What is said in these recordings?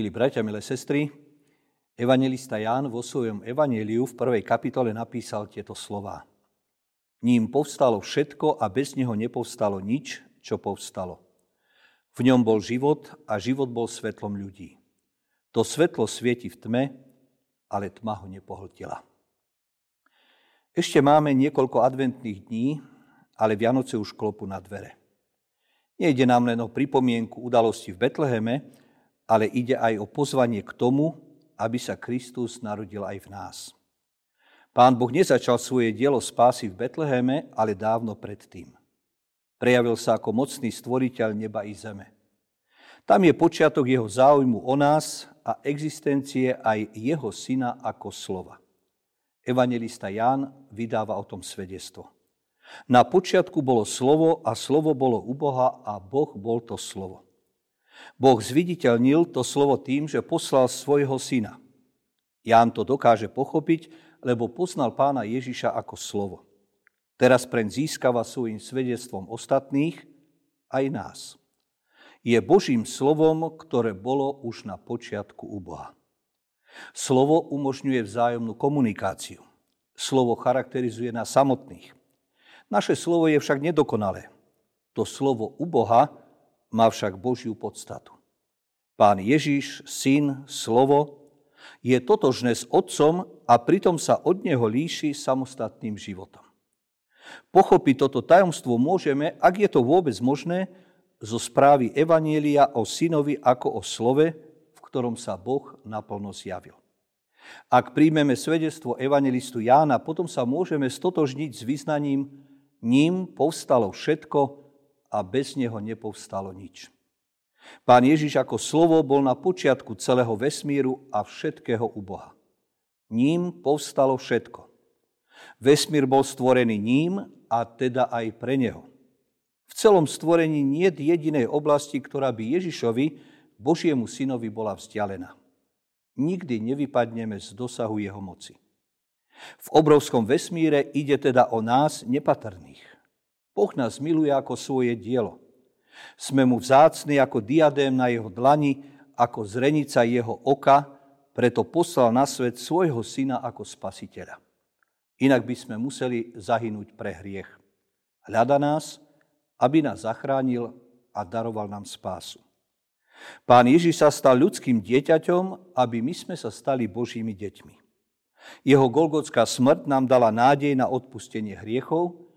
Milí bratia, milé sestry, evangelista Ján vo svojom evaneliu v prvej kapitole napísal tieto slova. Ním povstalo všetko a bez neho nepovstalo nič, čo povstalo. V ňom bol život a život bol svetlom ľudí. To svetlo svieti v tme, ale tma ho nepohltila. Ešte máme niekoľko adventných dní, ale Vianoce už klopu na dvere. Nejde nám len o pripomienku udalosti v Betleheme, ale ide aj o pozvanie k tomu, aby sa Kristus narodil aj v nás. Pán Boh nezačal svoje dielo spásy v Betleheme, ale dávno predtým. Prejavil sa ako mocný stvoriteľ neba i zeme. Tam je počiatok jeho záujmu o nás a existencie aj jeho syna ako slova. Evangelista Ján vydáva o tom svedectvo. Na počiatku bolo slovo a slovo bolo u Boha a Boh bol to slovo. Boh zviditeľnil to slovo tým, že poslal svojho syna. Ján to dokáže pochopiť, lebo poznal pána Ježiša ako slovo. Teraz preň získava svojim svedectvom ostatných aj nás. Je Božím slovom, ktoré bolo už na počiatku u Boha. Slovo umožňuje vzájomnú komunikáciu. Slovo charakterizuje nás samotných. Naše slovo je však nedokonalé. To slovo u Boha má však Božiu podstatu. Pán Ježiš, syn, slovo, je totožné s Otcom a pritom sa od Neho líši samostatným životom. Pochopiť toto tajomstvo môžeme, ak je to vôbec možné, zo správy Evanielia o synovi ako o slove, v ktorom sa Boh naplno zjavil. Ak príjmeme svedectvo evangelistu Jána, potom sa môžeme stotožniť s vyznaním ním povstalo všetko a bez neho nepovstalo nič. Pán Ježiš ako slovo bol na počiatku celého vesmíru a všetkého u Boha. Ním povstalo všetko. Vesmír bol stvorený ním a teda aj pre neho. V celom stvorení nie je jedinej oblasti, ktorá by Ježišovi, Božiemu synovi, bola vzdialená. Nikdy nevypadneme z dosahu jeho moci. V obrovskom vesmíre ide teda o nás nepatrných. Boh nás miluje ako svoje dielo. Sme mu vzácni ako diadém na jeho dlani, ako zrenica jeho oka, preto poslal na svet svojho syna ako spasiteľa. Inak by sme museli zahynúť pre hriech. Hľada nás, aby nás zachránil a daroval nám spásu. Pán Ježiš sa stal ľudským dieťaťom, aby my sme sa stali Božími deťmi. Jeho golgotská smrť nám dala nádej na odpustenie hriechov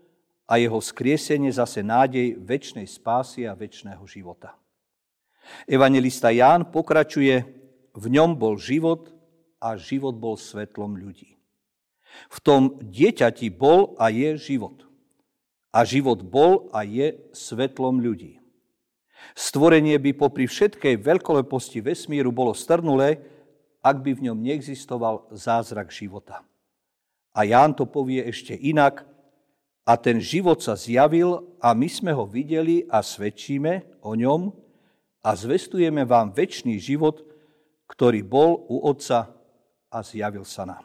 a jeho skriesenie zase nádej väčšnej spásy a väčšného života. Evangelista Ján pokračuje, v ňom bol život a život bol svetlom ľudí. V tom dieťati bol a je život. A život bol a je svetlom ľudí. Stvorenie by popri všetkej veľkoleposti vesmíru bolo strnulé, ak by v ňom neexistoval zázrak života. A Ján to povie ešte inak. A ten život sa zjavil a my sme ho videli a svedčíme o ňom a zvestujeme vám väčší život, ktorý bol u Otca a zjavil sa nám.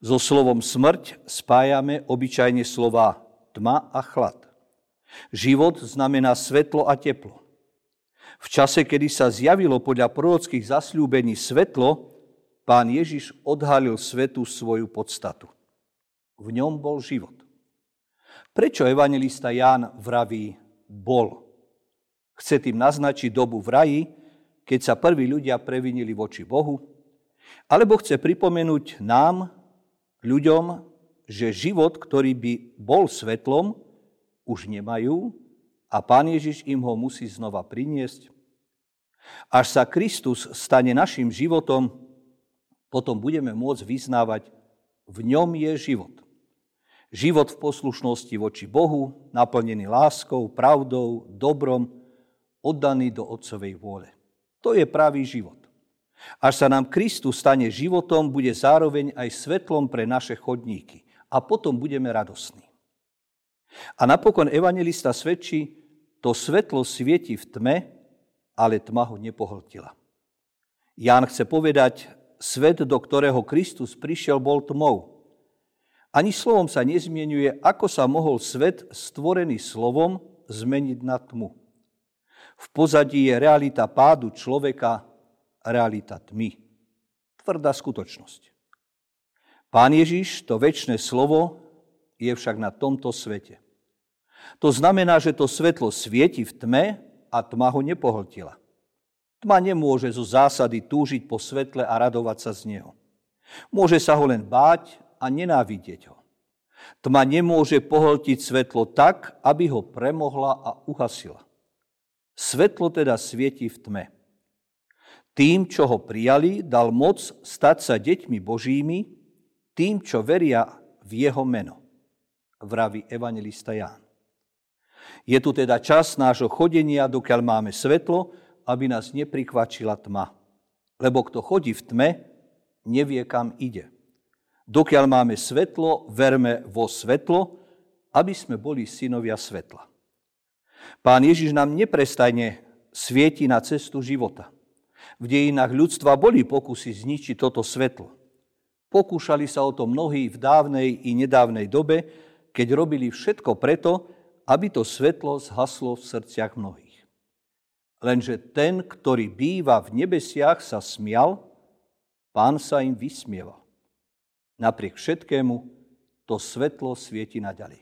So slovom smrť spájame obyčajne slova tma a chlad. Život znamená svetlo a teplo. V čase, kedy sa zjavilo podľa prorockých zasľúbení svetlo, pán Ježiš odhalil svetu svoju podstatu. V ňom bol život. Prečo evangelista Ján vraví bol? Chce tým naznačiť dobu v raji, keď sa prví ľudia previnili voči Bohu? Alebo chce pripomenúť nám, ľuďom, že život, ktorý by bol svetlom, už nemajú a Pán Ježiš im ho musí znova priniesť. Až sa Kristus stane našim životom, potom budeme môcť vyznávať, v ňom je život. Život v poslušnosti voči Bohu, naplnený láskou, pravdou, dobrom, oddaný do Otcovej vôle. To je pravý život. Až sa nám Kristus stane životom, bude zároveň aj svetlom pre naše chodníky. A potom budeme radosní. A napokon evangelista svedčí, to svetlo svieti v tme, ale tma ho nepohltila. Ján chce povedať, svet, do ktorého Kristus prišiel, bol tmou. Ani slovom sa nezmienuje, ako sa mohol svet, stvorený slovom, zmeniť na tmu. V pozadí je realita pádu človeka realita tmy. Tvrdá skutočnosť. Pán Ježiš, to väčšie slovo, je však na tomto svete. To znamená, že to svetlo svieti v tme a tma ho nepohltila. Tma nemôže zo zásady túžiť po svetle a radovať sa z neho. Môže sa ho len báť a nenávidieť ho. Tma nemôže pohltiť svetlo tak, aby ho premohla a uhasila. Svetlo teda svieti v tme. Tým, čo ho prijali, dal moc stať sa deťmi Božími, tým, čo veria v jeho meno, vraví evangelista Ján. Je tu teda čas nášho chodenia, dokiaľ máme svetlo, aby nás neprikvačila tma. Lebo kto chodí v tme, nevie, kam ide. Dokiaľ máme svetlo, verme vo svetlo, aby sme boli synovia svetla. Pán Ježiš nám neprestajne svieti na cestu života. V dejinách ľudstva boli pokusy zničiť toto svetlo. Pokúšali sa o to mnohí v dávnej i nedávnej dobe, keď robili všetko preto, aby to svetlo zhaslo v srdciach mnohých. Lenže ten, ktorý býva v nebesiach, sa smial, pán sa im vysmieval. Napriek všetkému to svetlo svieti naďalej.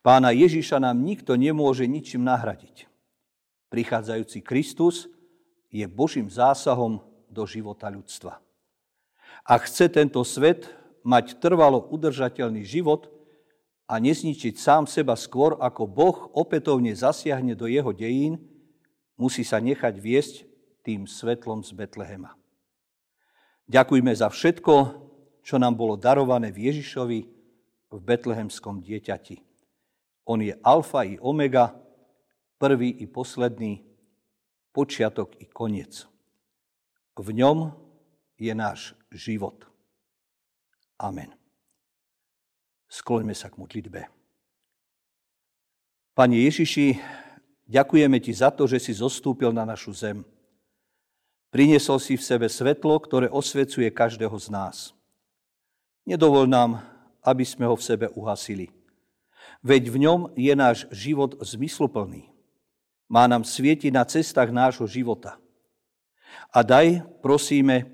Pána Ježiša nám nikto nemôže ničím nahradiť. Prichádzajúci Kristus je Božím zásahom do života ľudstva. Ak chce tento svet mať trvalo udržateľný život, a nezničiť sám seba skôr, ako Boh opätovne zasiahne do jeho dejín, musí sa nechať viesť tým svetlom z Betlehema. Ďakujme za všetko, čo nám bolo darované v Ježišovi v betlehemskom dieťati. On je alfa i omega, prvý i posledný, počiatok i koniec. V ňom je náš život. Amen. Skloňme sa k modlitbe. Pane Ježiši, ďakujeme Ti za to, že si zostúpil na našu zem. Priniesol si v sebe svetlo, ktoré osvecuje každého z nás. Nedovol nám, aby sme ho v sebe uhasili. Veď v ňom je náš život zmysluplný. Má nám svietiť na cestách nášho života. A daj, prosíme,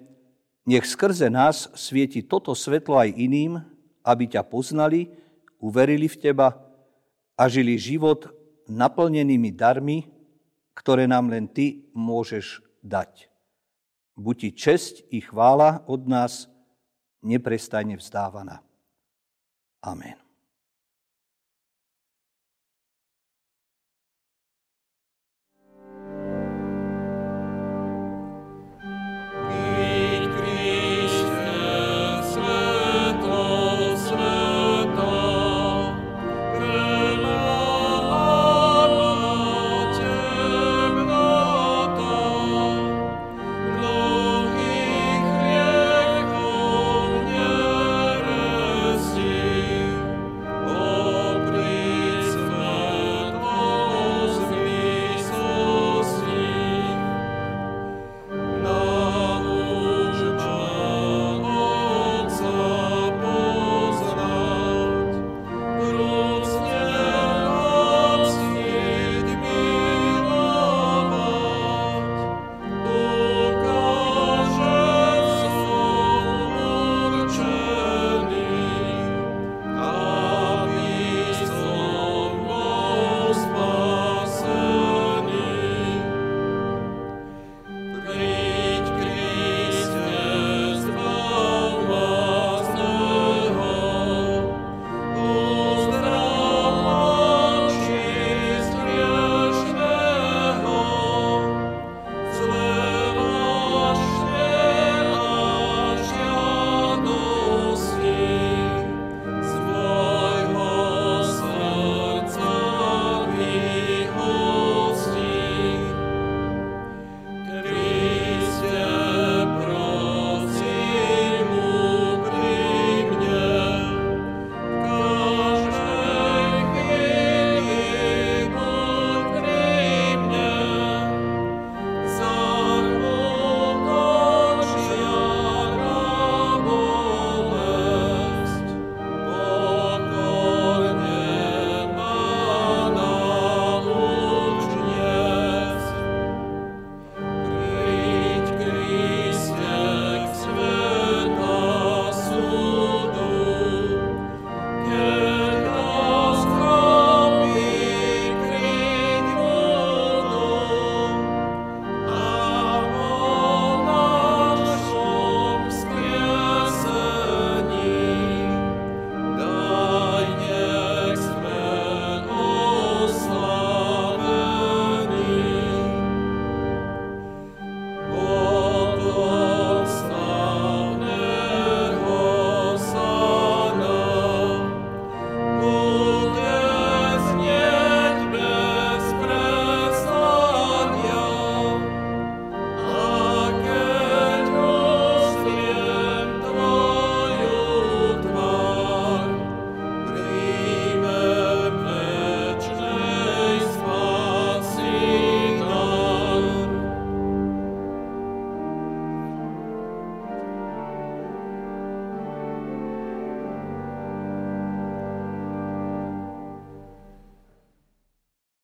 nech skrze nás svieti toto svetlo aj iným, aby ťa poznali, uverili v teba a žili život naplnenými darmi, ktoré nám len ty môžeš dať. Buď ti česť i chvála od nás neprestajne vzdávaná. Amen.